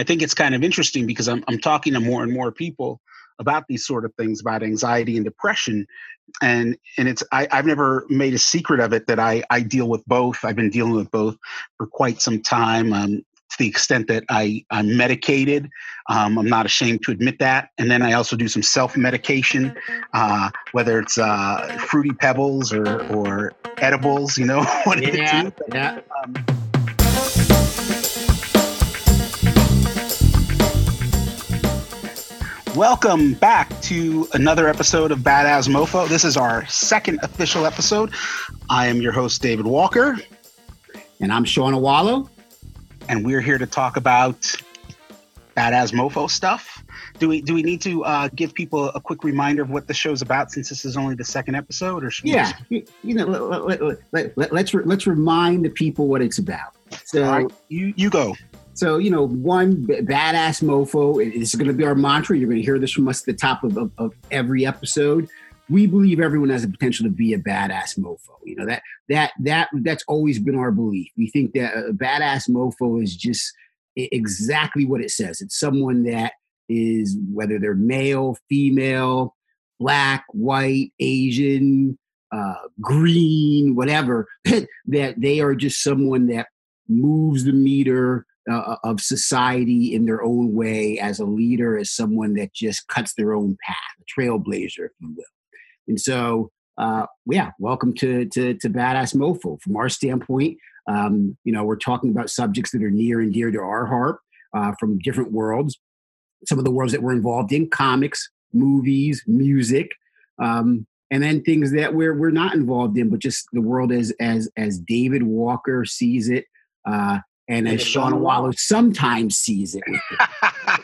I think it's kind of interesting because I'm I'm talking to more and more people about these sort of things about anxiety and depression and and it's I, have never made a secret of it that I, I deal with both i've been dealing with both for quite some time um, to the extent that I, I'm medicated. Um, I'm not ashamed to admit that. And then I also do some self medication, uh, whether it's uh, fruity pebbles or, or edibles, you know. what yeah, yeah. Um, Welcome back to another episode of Badass Mofo. This is our second official episode. I am your host, David Walker. And I'm Sean Awalo and we're here to talk about badass mofo stuff. Do we do we need to uh, give people a quick reminder of what the show's about since this is only the second episode? Or yeah, you, you, know, let, us let, let, let's re- let's remind the people what it's about. So right, you you go. So you know, one badass mofo is going to be our mantra. You're going to hear this from us at the top of, of, of every episode we believe everyone has the potential to be a badass mofo. You know that that that that's always been our belief. We think that a badass mofo is just exactly what it says. It's someone that is whether they're male, female, black, white, Asian, uh, green, whatever. that they are just someone that moves the meter uh, of society in their own way as a leader, as someone that just cuts their own path, a trailblazer, if you will. And so, uh, yeah, welcome to, to, to Badass Mofo. From our standpoint, um, you know, we're talking about subjects that are near and dear to our heart uh, from different worlds. Some of the worlds that we're involved in: comics, movies, music, um, and then things that we're we're not involved in, but just the world as as as David Walker sees it, uh, and as Sean Awalo sometimes sees it.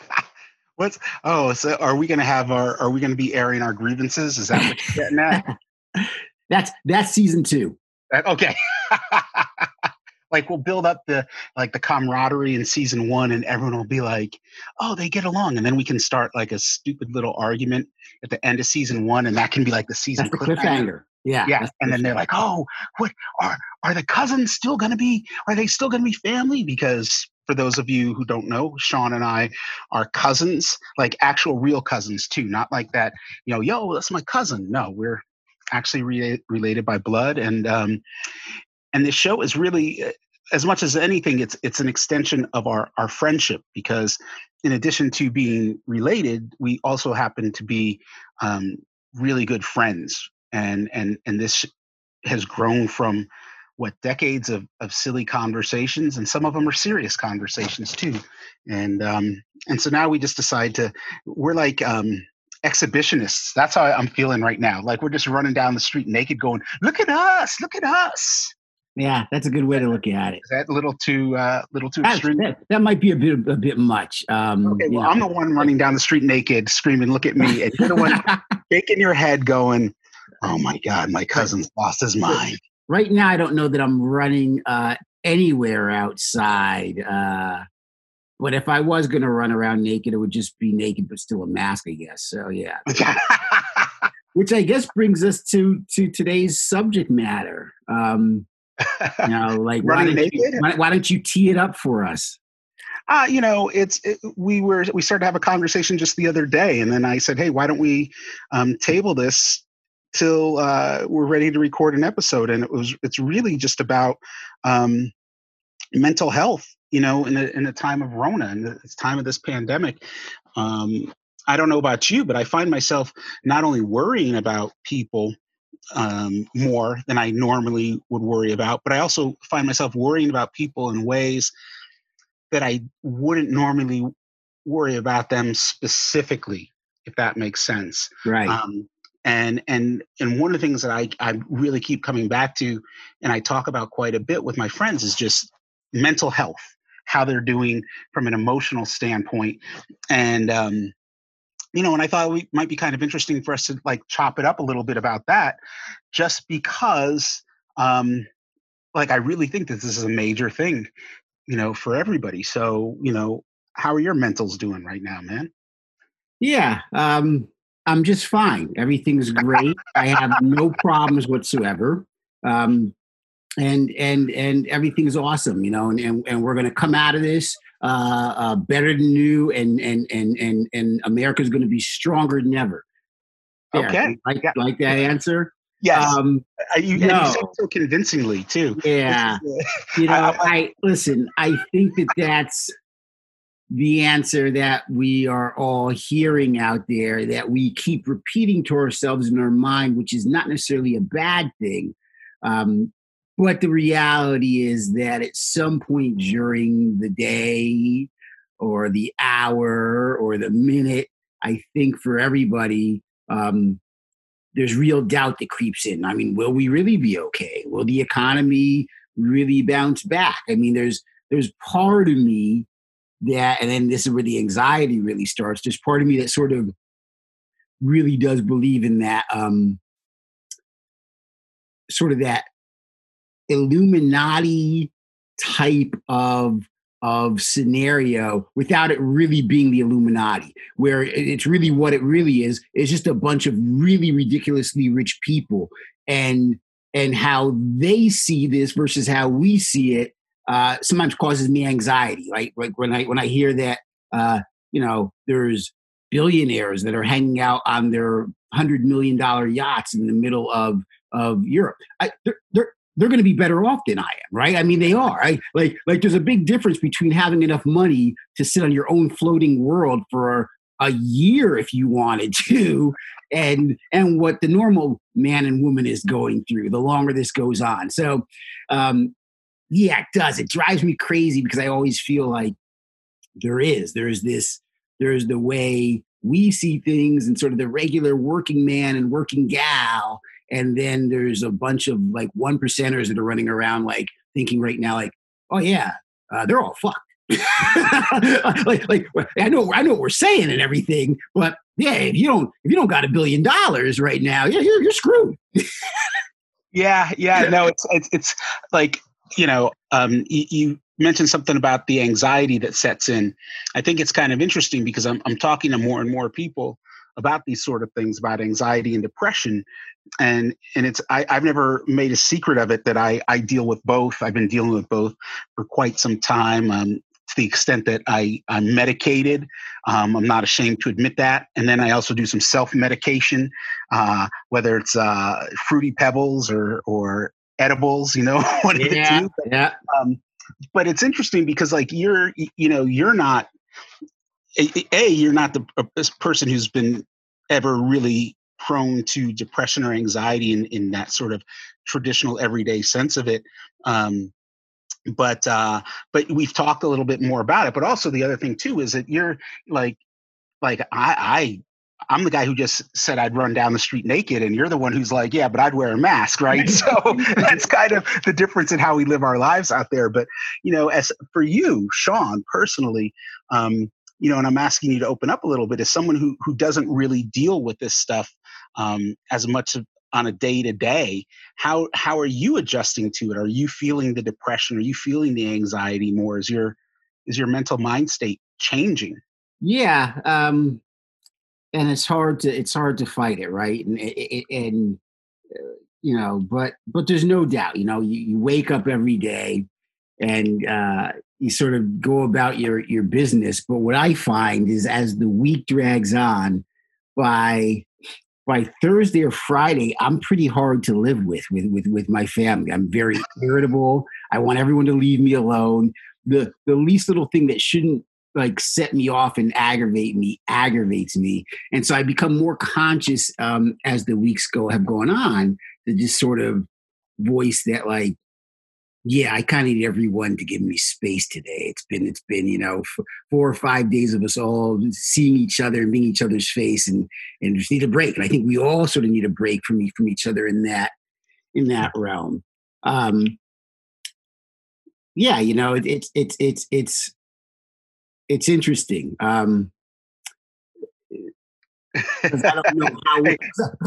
What's oh, so are we going to have our? Are we going to be airing our grievances? Is that what you're getting at? that's that's season two. okay. like we'll build up the like the camaraderie in season one, and everyone will be like, "Oh, they get along," and then we can start like a stupid little argument at the end of season one, and that can be like the season cliffhanger. Yeah, yeah, and then they're like, "Oh, what are are the cousins still going to be? Are they still going to be family?" Because for those of you who don't know, Sean and I are cousins, like actual real cousins too, not like that, you know, yo, that's my cousin. No, we're actually re- related by blood, and um, and this show is really, uh, as much as anything, it's it's an extension of our our friendship because in addition to being related, we also happen to be um, really good friends, and and and this has grown from what decades of, of silly conversations and some of them are serious conversations too. And um and so now we just decide to we're like um exhibitionists. That's how i'm feeling right now. Like we're just running down the street naked going look at us! Look at us! Yeah that's a good way to look at it. is that a little too uh little too extreme? that, that, might be a bit a bit much um okay well i'm the one running down the street naked screaming look at me and you're the one shaking your head going oh my god my cousin's lost his mind right now I don't know that I'm running uh, anywhere outside. Uh, but if I was going to run around naked, it would just be naked, but still a mask, I guess. So yeah. Which I guess brings us to to today's subject matter. Um, you know, like why don't, you, why, why don't, you, tee it up for us? Uh, you know, it's it, we were we started to have a conversation just the other day, and then I said, "Hey, why don't we um, table this till uh, we're ready to record an episode. And it was it's really just about um, mental health. You know, in a in time of Rona, and the time of this pandemic. Um, I don't know about you, but I find myself not only worrying about people um, more than I normally would worry about, but I also find myself worrying about people in ways that I wouldn't normally worry about them specifically, if that makes sense. Right. Um, and and and one of the things that I, I really keep coming back to and i talk about quite a bit with my friends is just mental health how they're doing from an emotional standpoint. And um, you know and i thought it might be kind of interesting for us to like chop it up a little bit about that just because um, like i really think that this is a major thing you know for everybody. So you know how are your mentals doing right now man? Yeah um I'm just fine. Everything's great. I have no problems whatsoever. Um, and and and everything's awesome, you know. And and, and we're going to come out of this uh, uh, better than new, and and and and and America's going to be stronger than ever. There. Okay, like yeah. like that answer. Yes, um, uh, you, no. you said so convincingly too. Yeah, you know, I, I listen. I think that that's the answer that we are all hearing out there that we keep repeating to ourselves in our mind, which is not necessarily a bad thing. Um, but the reality is that at some point during the day or the hour or the minute, I think for everybody, um, there's real doubt that creeps in. I mean, will we really be okay? Will the economy really bounce back? I mean, there's there's part of me that, and then this is where the anxiety really starts. There's part of me that sort of really does believe in that, um, sort of that Illuminati type of of scenario without it really being the Illuminati, where it's really what it really is. It's just a bunch of really ridiculously rich people and and how they see this versus how we see it uh, sometimes causes me anxiety. Right, like when I when I hear that uh, you know there's billionaires that are hanging out on their hundred million dollar yachts in the middle of of Europe. I, they're, they're they're going to be better off than I am, right? I mean, they are. I like like there's a big difference between having enough money to sit on your own floating world for a year if you wanted to, and and what the normal man and woman is going through. The longer this goes on, so um, yeah, it does. It drives me crazy because I always feel like there is. There's this, there's the way we see things and sort of the regular working man and working gal. And then there's a bunch of like one percenters that are running around like thinking right now, like, oh yeah, uh, they're all fucked. like, like I know, I know what we're saying and everything, but yeah, if you don't, if you don't got a billion dollars right now, yeah, you're, you're screwed. yeah, yeah, no, it's, it's, it's like you know, um, you, you, mentioned something about the anxiety that sets in. I think it's kind of interesting because I'm, I'm talking to more and more people about these sort of things about anxiety and depression and and it's I, have never made a secret of it that I, I deal with both i've been dealing with both for quite some time um, to the extent that I, I'm medicated. Um, I'm not ashamed to admit that. And then I also do some self medication, uh, whether it's uh, fruity pebbles or, or edibles, you know, one yeah, the two. Yeah. Um, but it's interesting because like you're, you know, you're not a, you're not the person who's been ever really prone to depression or anxiety in, in that sort of traditional everyday sense of it. Um, but uh, but we've talked a little bit more about it. But also the other thing too is that you're like like I I I'm the guy who just said I'd run down the street naked, and you're the one who's like, yeah, but I'd wear a mask, right? so that's kind of the difference in how we live our lives out there. But you know, as for you, Sean, personally, um, you know, and I'm asking you to open up a little bit as someone who who doesn't really deal with this stuff um, as much of, on a day to day. How how are you adjusting to it? Are you feeling the depression? Are you feeling the anxiety more? Is your is your mental mind state changing? Yeah. Um, and it's hard to it's hard to fight it right? And and uh, you know but but there's no doubt you know you, you wake up every day and uh, you sort of go about your your business but what i find is as the week drags on by by thursday or friday i'm pretty hard to live with with with, with my family. I'm very irritable. I want everyone to leave me alone. The the least little thing that shouldn't like set me off and aggravate me aggravates me. And so i become more conscious um, as the weeks go have gone on to just sort of voice that like yeah i kind of need everyone to give me space today. It's been it's been you know four or five days of us all seeing each other and being each other's face and and just need a break. And i think we all sort of need a break from from each other in that in that realm. Um yeah you know it, it's it's it's it's it's interesting. Um, because I don't know how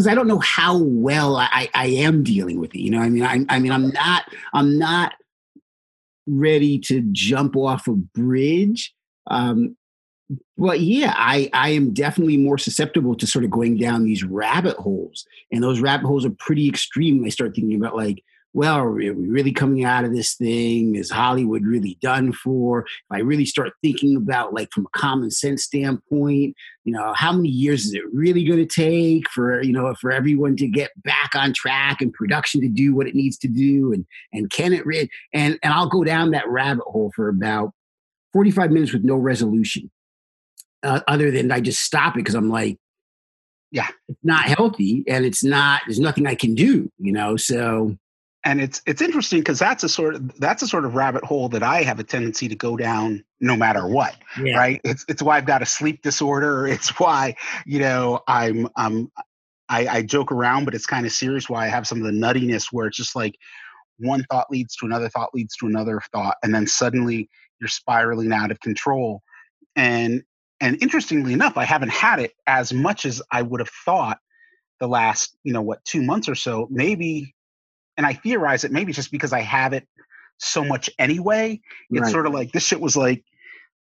I don't know how well I, I am dealing with it. You know, I mean, I, I mean, I'm not I'm not ready to jump off a bridge. Um, but yeah, I I am definitely more susceptible to sort of going down these rabbit holes, and those rabbit holes are pretty extreme. I start thinking about like well, are we really coming out of this thing? Is Hollywood really done for? If I really start thinking about, like, from a common sense standpoint, you know, how many years is it really going to take for, you know, for everyone to get back on track and production to do what it needs to do? And, and can it, re- and, and I'll go down that rabbit hole for about 45 minutes with no resolution. Uh, other than I just stop it because I'm like, yeah, it's not healthy and it's not, there's nothing I can do, you know? So, and it's it's interesting because that's a sort of that's a sort of rabbit hole that I have a tendency to go down no matter what. Yeah. Right. It's it's why I've got a sleep disorder. It's why you know I'm um I, I joke around, but it's kind of serious. Why I have some of the nuttiness where it's just like one thought leads to another thought leads to another thought, and then suddenly you're spiraling out of control. And and interestingly enough, I haven't had it as much as I would have thought the last you know what two months or so. Maybe and I theorize it maybe just because I have it so much anyway. It's right. sort of like this shit was like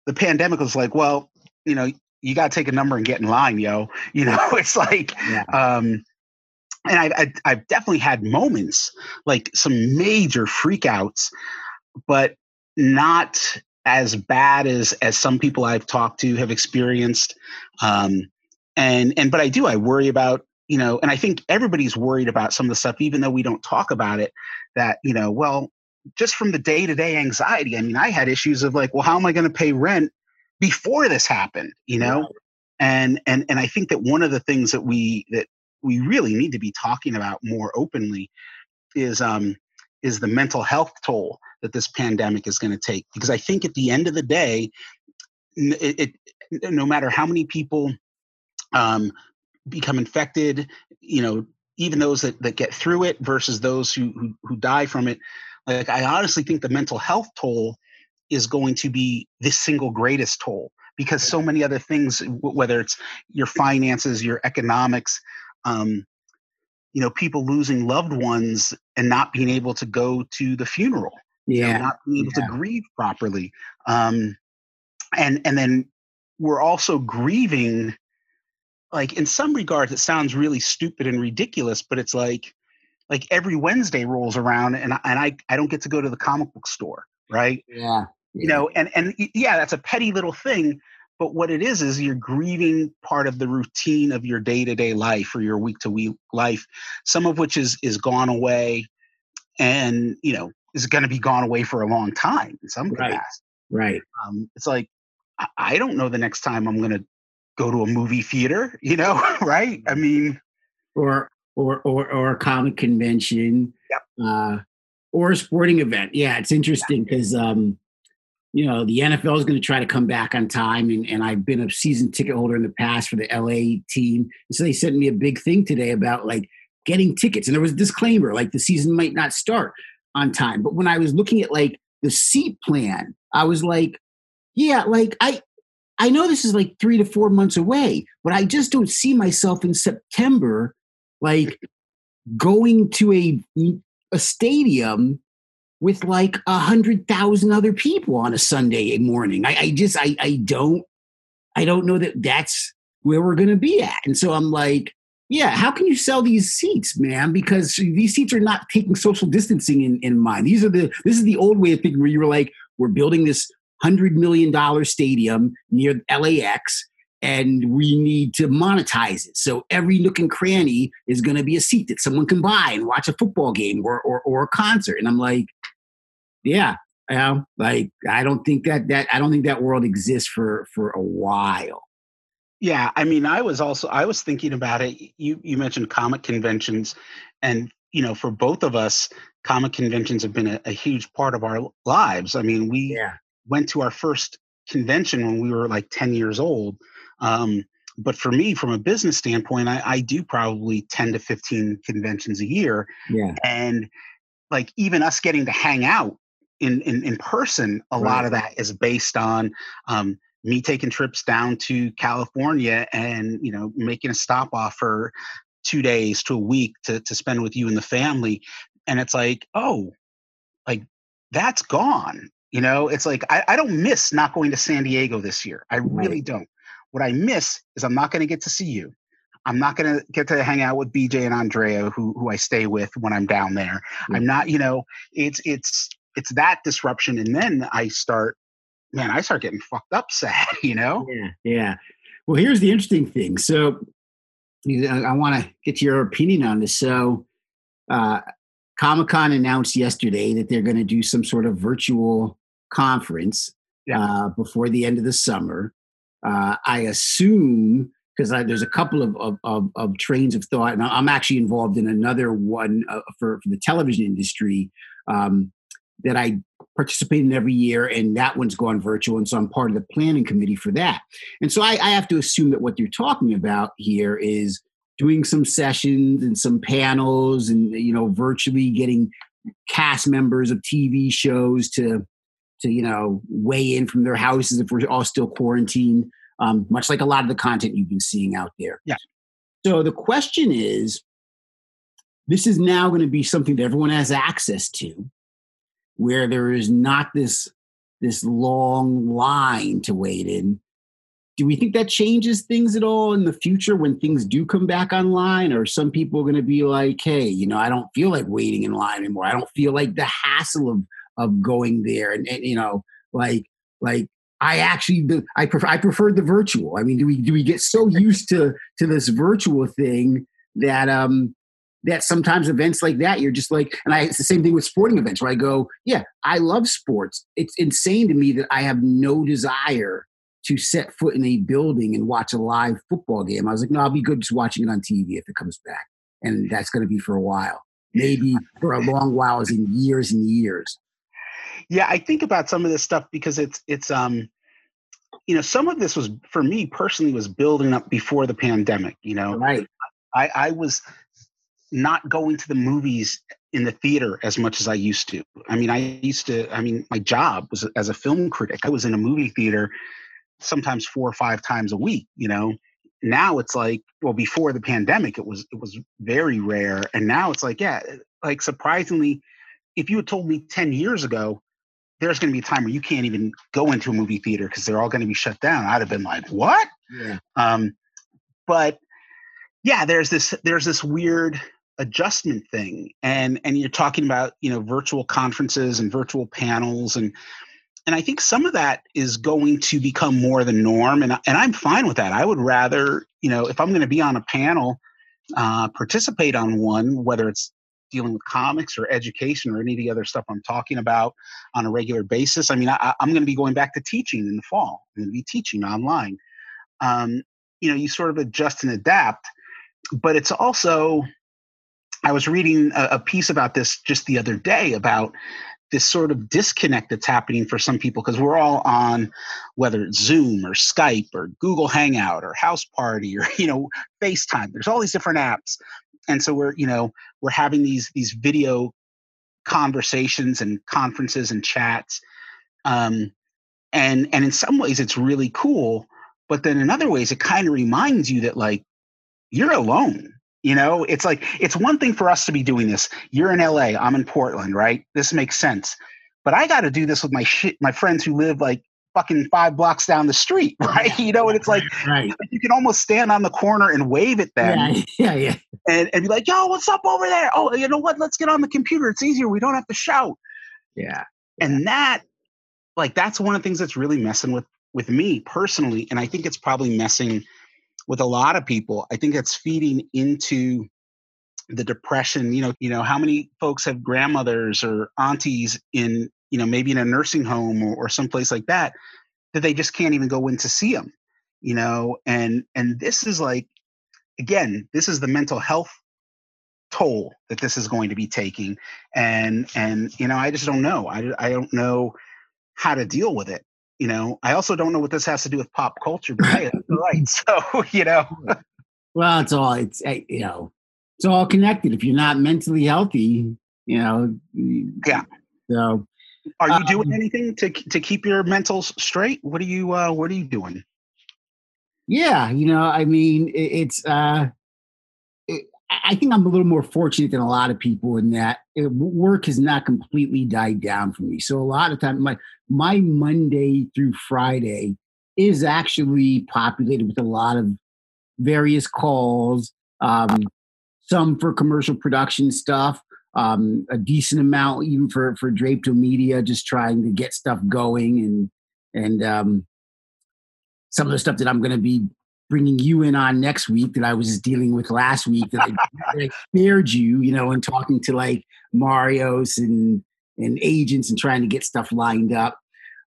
the pandemic was like, well, you know, you got to take a number and get in line, yo. You know, it's like, yeah. um, and I've, I, I've definitely had moments like some major freakouts, but not as bad as as some people I've talked to have experienced. Um, and and but I do I worry about you know, and I think everybody's worried about some of the stuff, even though we don't talk about it, that, you know, well, just from the day to day anxiety. I mean, I had issues of like, well, how am I going to pay rent before this happened, you know? And, and, and I think that one of the things that we, that we really need to be talking about more openly is, um, is the mental health toll that this pandemic is going to take. Because I think at the end of the day, it, it no matter how many people um, become infected, you know, even those that, that get through it versus those who, who, who die from it. Like I honestly think the mental health toll is going to be the single greatest toll because so many other things, whether it's your finances, your economics, um, you know, people losing loved ones and not being able to go to the funeral, yeah, you know, not being able yeah. to grieve properly, um, and and then we're also grieving like in some regards it sounds really stupid and ridiculous but it's like like every wednesday rolls around and I, and I I don't get to go to the comic book store right? Yeah, yeah. you know and and yeah that's a petty little thing but what it is is you're grieving part of the routine of your day-to-day life or your week-to-week life some of which is is gone away and you know is going to be gone away for a long time in some right. capacity. right. Um, it's like I don't know the next time I'm going to go to a movie theater, you know, right? I mean, or or or or a comic convention, yep. uh, or a sporting event. Yeah, it's interesting because um, you know the NFL is going to try to come back on time, and, and I've been a season ticket holder in the past for the LA team, and so they sent me a big thing today about like getting tickets, and there was a disclaimer like the season might not start on time, but when I was looking at like the seat plan, I was like, yeah, like I I know this is like three to four months away, but I just don't see myself in September, like going to a a stadium with like a hundred thousand other people on a Sunday morning. I, I just I I don't I don't know that that's where we're going to be at. And so I'm like, yeah, how can you sell these seats, man? Because these seats are not taking social distancing in, in mind. These are the this is the old way of thinking where you were like, we're building this $100 million stadium near LAX and we need to monetize it. So every nook and cranny is going to be a seat that someone can buy and watch a football game or, or, or a concert. And I'm like, yeah, know, like I don't think that that I don't think that world exists for for a while. Yeah, I mean, I was also I was thinking about it. You you mentioned comic conventions, and you know, for both of us, comic conventions have been a, a huge part of our lives. I mean, we yeah went to our first convention when we were like 10 years old. Um, but for me, from a business standpoint, I, I, do probably 10 to 15 conventions a year. Yeah. And like even us getting to hang out in, in, in person, a right. lot of that is based on um, me taking trips down to California and, you know, making a stop off for two days to a week to, to spend with you and the family. And it's like, oh, like that's gone. You know, it's like I, I don't miss not going to San Diego this year. I really right. don't. What I miss is I'm not going to get to see you. I'm not going to get to hang out with BJ and Andrea, who who I stay with when I'm down there. Mm-hmm. I'm not, you know, it's it's it's that disruption, and then I start, man, I start getting fucked up sad, you know. Yeah, yeah. Well, here's the interesting thing. So, I want to get your opinion on this. So, uh, Comic Con announced yesterday that they're going to do some sort of virtual conference yeah. uh, before the end of the summer. Uh, I assume because there's a couple of, of, of, of, trains of thought, and I'm actually involved in another one uh, for, for the television industry um, that I participate in every year, and that one's gone virtual, and so I'm part of the planning committee for that. And so I, I have to assume that what you're talking about here is doing some sessions and some panels, and you know, virtually getting cast members of TV shows to to you know weigh in from their houses if we're all still quarantined um, much like a lot of the content you've been seeing out there. Yeah. So the question is this is now going to be something that everyone has access to where there is not this this long line to wait in. Do we think that changes things at all in the future when things do come back online or some people are going to be like hey you know i don't feel like waiting in line anymore. I don't feel like the hassle of of going there and, and you know like like I actually I prefer I prefer the virtual. I mean, do we do we get so used to to this virtual thing that um that sometimes events like that you're just like and I it's the same thing with sporting events where I go, yeah, I love sports. It's insane to me that I have no desire to set foot in a building and watch a live football game. I was like, no, I'll be good just watching it on TV if it comes back. And that's going to be for a while. Maybe for a long while, as in years and years. Yeah, I think about some of this stuff because it's it's um you know some of this was for me personally was building up before the pandemic, you know. Right. I I was not going to the movies in the theater as much as I used to. I mean, I used to I mean, my job was as a film critic. I was in a movie theater sometimes four or five times a week, you know. Now it's like well before the pandemic it was it was very rare and now it's like yeah, like surprisingly if you had told me 10 years ago there's going to be a time where you can't even go into a movie theater because they're all going to be shut down. I'd have been like, "What?" Yeah. Um, but yeah, there's this there's this weird adjustment thing, and and you're talking about you know virtual conferences and virtual panels, and and I think some of that is going to become more the norm, and and I'm fine with that. I would rather you know if I'm going to be on a panel, uh, participate on one, whether it's dealing with comics or education or any of the other stuff I'm talking about on a regular basis. I mean, I, am going to be going back to teaching in the fall. I'm going to be teaching online. Um, you know, you sort of adjust and adapt, but it's also. I was reading a, a piece about this just the other day about this sort of disconnect that's happening for some people because we're all on whether it's zoom or skype or google hangout or house party or you know facetime there's all these different apps and so we're you know we're having these these video conversations and conferences and chats um, and and in some ways it's really cool but then in other ways it kind of reminds you that like you're alone you know? It's like it's one thing for us to be doing this. You're in la i'm in portland right? This makes sense. But i got to do this with my shit my friends who live like fucking five blocks down the street, right? You know, and it's like right. you can almost stand on the corner and wave at them. Yeah, yeah, yeah. And, and be like, yo, what's up over there? Oh, you know what? Let's get on the computer. It's easier. We don't have to shout. Yeah. And that, like, that's one of the things that's really messing with with me personally. And I think it's probably messing with a lot of people. I think it's feeding into the depression. You know, you know, how many folks have grandmothers or aunties in you know maybe in a nursing home or, or someplace like that that they just can't even go in to see them you know? And and this is like again this is the mental health toll that this is going to be taking. And and you know i just don't know. I, I don't know how to deal with it you know? I also don't know what this has to do with pop culture but hey right. So you know? Well it's all it's eh, you know it's all connected. If you're not mentally healthy you know yeah. So are you doing um, anything to to keep your mentals straight? What are you uh, What are you doing? Yeah, you know, I mean, it, it's. Uh, it, I think I'm a little more fortunate than a lot of people in that it, work has not completely died down for me. So a lot of time, my my Monday through Friday is actually populated with a lot of various calls, um, some for commercial production stuff, um, a decent amount even for for Draped Media, just trying to get stuff going, and and um, some of the stuff that I'm going to be bringing you in on next week that I was dealing with last week that I, that I spared you, you know, and talking to like Marios and and agents and trying to get stuff lined up.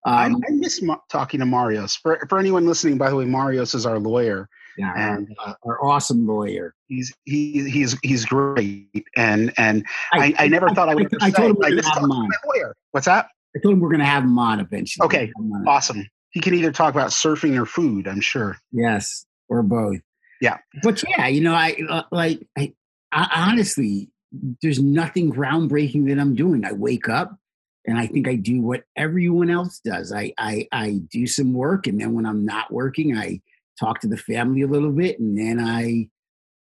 Um, I, I, miss ma- talking to Marios. For for anyone listening, by the way, Marios is our lawyer. Yeah, and uh, our awesome lawyer. He's he, he's he's great, and and I, I, I never thought I would. I, told him to have him on. Lawyer. What's that? I told him we're going to have him on eventually. Okay, awesome. He can either talk about surfing or food. I'm sure. Yes, or both. Yeah, but yeah, you know, I uh, like I, I honestly, there's nothing groundbreaking that I'm doing. I wake up and I think I do what everyone else does. I, I I do some work, and then when I'm not working, I talk to the family a little bit, and then I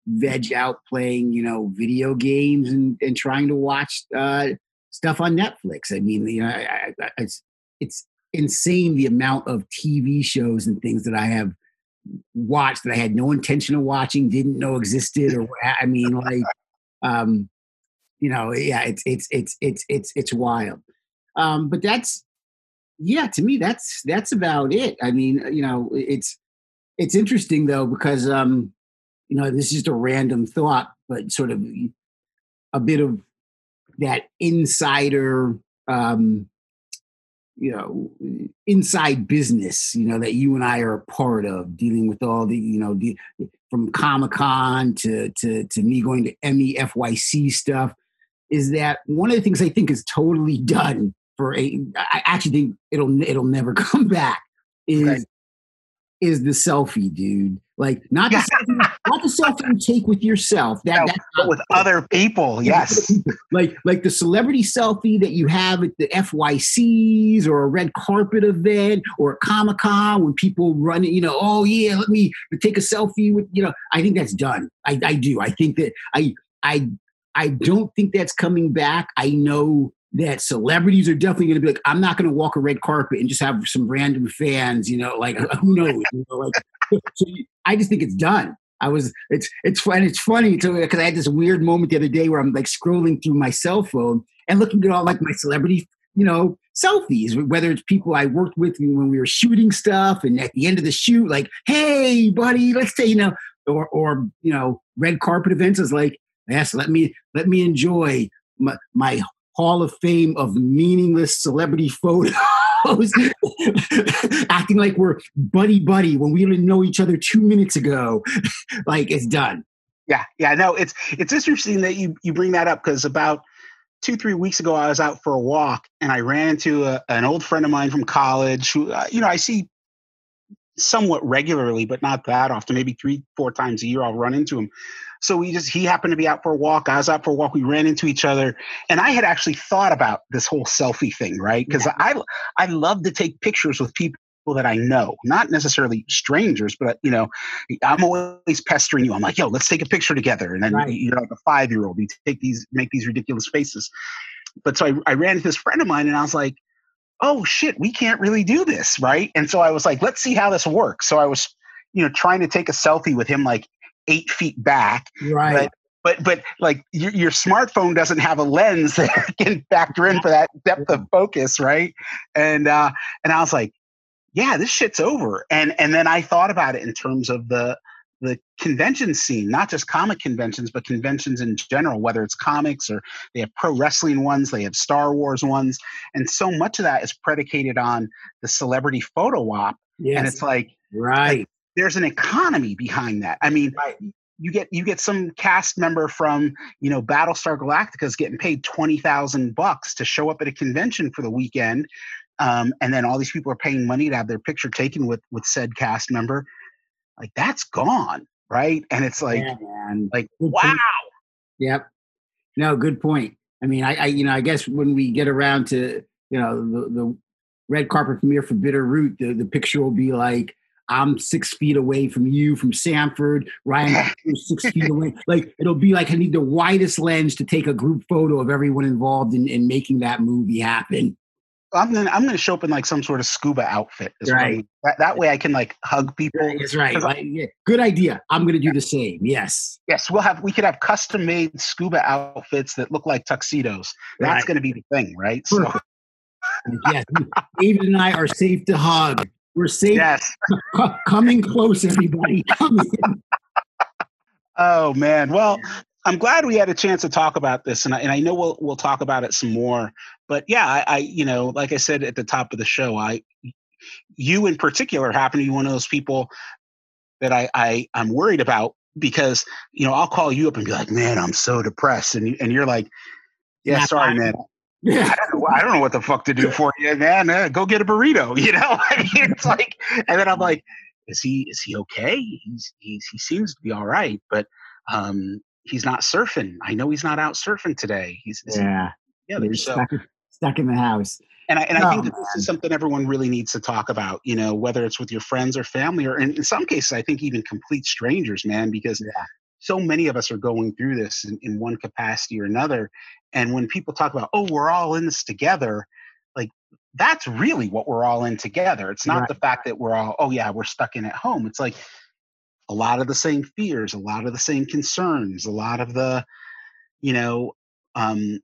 veg out playing, you know, video games and, and trying to watch uh, stuff on Netflix. I mean, you know, I, I, it's it's insane the amount of TV shows and things that I have watched that I had no intention of watching, didn't know existed, or I mean, like, um, you know, yeah, it's it's it's it's it's it's wild. Um, but that's yeah, to me, that's that's about it. I mean, you know, it's it's interesting though because um, you know, this is just a random thought, but sort of a bit of that insider um you know inside business you know that you and i are a part of dealing with all the you know the, from comic-con to to to me going to emmy fyc stuff is that one of the things i think is totally done for a i actually think it'll it'll never come back is. Is the selfie dude like not the selfie, not the selfie you take with yourself. That, no, with other people. Yes. Like like the celebrity selfie that you have at the FYCs or a red carpet event or a Comic Con when people run. You know, oh yeah, let me take a selfie with. You know, I think that's done. I, I do. I think that I I I don't think that's coming back. I know that celebrities are definitely going to be like, I'm not going to walk a red carpet and just have some random fans, you know, like who knows, you know, like so I just think it's done. I was it's it's fun. It's funny because I had this weird moment the other day where I'm like scrolling through my cell phone and looking at all like my celebrity, you know, selfies. Whether it's people I worked with when we were shooting stuff, and at the end of the shoot, like, "Hey, buddy, let's say you know," or or you know, red carpet events is like, "Yes, let me let me enjoy my, my Hall of Fame of meaningless celebrity photos." acting like we're buddy buddy when we didn't know each other two minutes ago. like it's done. Yeah, yeah. No, it's it's interesting that you you bring that up because about two three weeks ago I was out for a walk and I ran into a, an old friend of mine from college who uh, you know I see somewhat regularly, but not that often. Maybe three four times a year I'll run into him. So we just he happened to be out for a walk. I was out for a walk. We ran into each other, and I had actually thought about this whole selfie thing, right? Because yeah. I I love to take pictures with people that I know, not necessarily strangers, but you know, I'm always pestering you. I'm like, yo, let's take a picture together, and then right. you're like a five year old. You take these, make these ridiculous faces. But so I, I ran into this friend of mine, and I was like, oh shit, we can't really do this, right? And so I was like, let's see how this works. So I was, you know, trying to take a selfie with him like eight feet back. Right. But, but, but like your, your smartphone doesn't have a lens that can factor in for that depth of focus, right? And uh, and I was like, yeah, this shit's over. And and then I thought about it in terms of the the convention scene, not just comic conventions, but conventions in general, whether it's comics or they have pro wrestling ones, they have Star Wars ones. And so much of that is predicated on the celebrity photo op. Yes. And it's like, right. There's an economy behind that. I mean, right. you get you get some cast member from you know Battlestar Galactica is getting paid twenty thousand bucks to show up at a convention for the weekend, um, and then all these people are paying money to have their picture taken with with said cast member like that's gone, right? And it's like, yeah, like good wow. Point. Yep. No, good point. I mean, I, I, you know, I guess when we get around to you know the, the red carpet premiere for Bitterroot, the, the picture will be like I'm six feet away from you from Sanford. Ryan six feet away. Like it'll be like I need the widest lens to take a group photo of everyone involved in, in making that movie happen. I'm gonna I'm gonna show up in like some sort of scuba outfit. Right. That, that way I can like hug people. That's right. Like, yeah, Good idea. I'm going to do the same. Yes. Yes, we'll have we could have custom made scuba outfits that look like tuxedos. That's Right. gonna be the thing, right? So yes. David and I are safe to hug. We're safe. yes. Co- coming close, everybody. Oh man. Well, I'm glad we had a chance to talk about this, and I, and I know we'll we'll talk about it some more. But yeah, I, I you know, like I said at the top of the show, I you in particular happen to be one of those people that I, I I'm worried about because you know I'll call you up and be like, man, I'm so depressed, and you, and you're like, yeah, sorry, man. I don't, know, I don't know what the fuck to do for you, man. Uh, go get a burrito, you know. I mean, it's like, and then I'm like, is he is he okay? He's he's he seems to be all right, but um, he's not surfing. I know he's not out surfing today. He's yeah. together. You're So, stuck, stuck in the house. and I and I Oh, think that this is something everyone really needs to talk about. You know, whether it's with your friends or family, or in, in some cases, I think even complete strangers, man, because Yeah. So many of us are going through this in, in one capacity or another. And when people talk about, oh, we're all in this together, like that's really what we're all in together. It's not Right. the fact that we're all, oh yeah, we're stuck in at home. It's like a lot of the same fears, a lot of the same concerns, a lot of the, you know, um,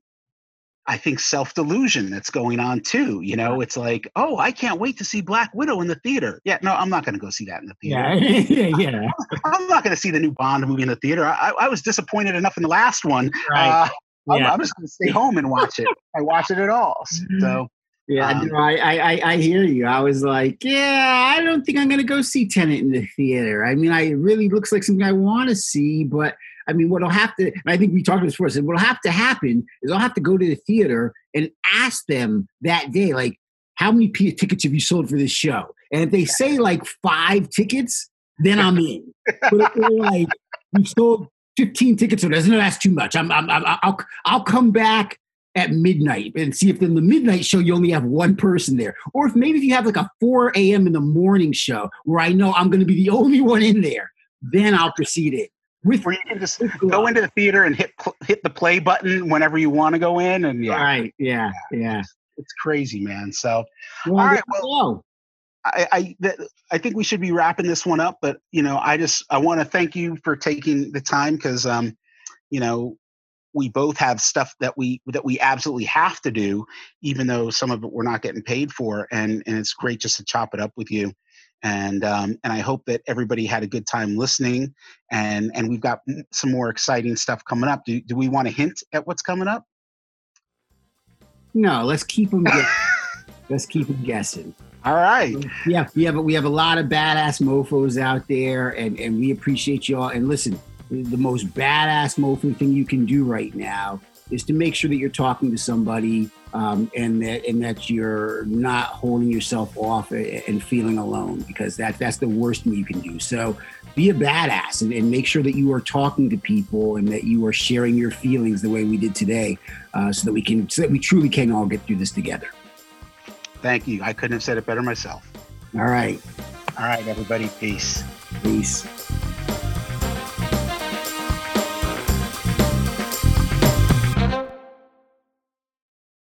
I think self delusion that's going on too. You know, it's like, oh, I can't wait to see Black Widow in the theater. Yeah, no, I'm not going to go see that in the theater. Yeah. yeah. I'm not going to see the new Bond movie in the theater. I, I was disappointed enough in the last one. Right. Uh, I'm, yeah. I'm just going to stay home and watch it. I watch it at all. So Yeah, Um, no, I, I, I- I hear you. I was like, yeah, I don't think I'm gonna go see Tenet in the theater. I mean, I it really looks like something I want to see, but I mean, what'll have to, I think we talked about this before. I what'll have to happen is I'll have to go to the theater and ask them that day, like, how many tickets have you sold for this show? And if they say like five tickets, then I'm in. but if they're like, you sold 15 tickets, so doesn't that's too much. I'm, I'm, I'm, I'll, I'll come back at midnight and see if in the midnight show you only have one person there. Or if maybe if you have like a 4 a.m. in the morning show where I know I'm going to be the only one in there, then I'll proceed it. With, where you can just go into the theater and hit hit the play button whenever you want to go in, and yeah, Right. Yeah. Yeah. it's crazy, man. So Well, All right, you. I I, th- I think we should be wrapping this one up, but you know, I just I want to thank you for taking the time because um, you know, we both have stuff that we that we absolutely have to do, even though some of it we're not getting paid for, and and it's great just to chop it up with you. And um, and I hope that everybody had a good time listening, and and we've got some more exciting stuff coming up. Do do we want to hint at what's coming up? No, let's keep them. let's keep them guessing. All right. Yeah, we have we have a lot of badass mofo's out there, and and we appreciate y'all. And listen, the most badass mofo thing you can do right now is to make sure that you're talking to somebody, um, and that and that you're not holding yourself off and feeling alone, because that that's the worst thing you can do. So be a badass and, and make sure that you are talking to people and that you are sharing your feelings the way we did today, uh, so that we can so that we truly can all get through this together. Thank you. I couldn't have said it better myself. All right, All right, everybody. Peace. peace.